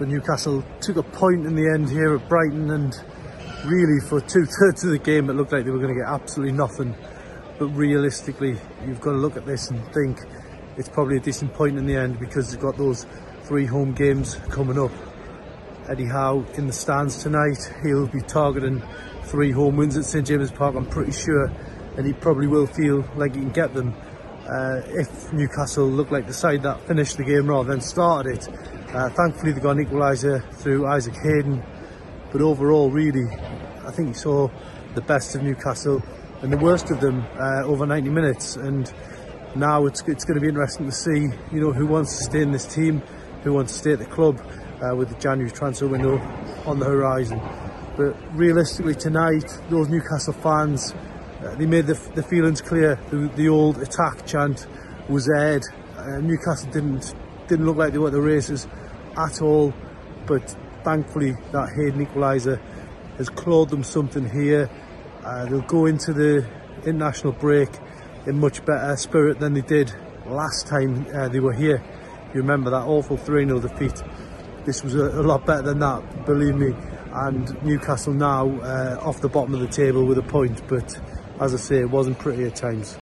So Newcastle took a point in the end here at Brighton, and really for two thirds of the game, it looked like they were going to get absolutely nothing. But realistically, you've got to look at this and think it's probably a decent point in the end because they've got those three home games coming up. Eddie Howe in the stands tonight. He'll be targeting three home wins at St James Park, I'm pretty sure, and he probably will feel like he can get them. Uh, if Newcastle look like the side that finished the game rather than started it, uh, thankfully they got an equaliser through Isaac Hayden, but overall, really, I think he saw the best of Newcastle and the worst of them uh, over 90 minutes. And now it's it's going to be interesting to see, you know, who wants to stay in this team, who wants to stay at the club uh, with the January transfer window on the horizon. But realistically, tonight, those Newcastle fans, uh, they made the, the feelings clear. The, the old attack chant was aired. Uh, Newcastle didn't didn't look like they were the races at all, but thankfully that Hayden equaliser has clawed them something here. Uh, they'll go into the international break in much better spirit than they did last time uh, they were here. You remember that awful 3 0 defeat. This was a, a, lot better than that, believe me. And Newcastle now uh, off the bottom of the table with a point, but as I say, it wasn't pretty at times.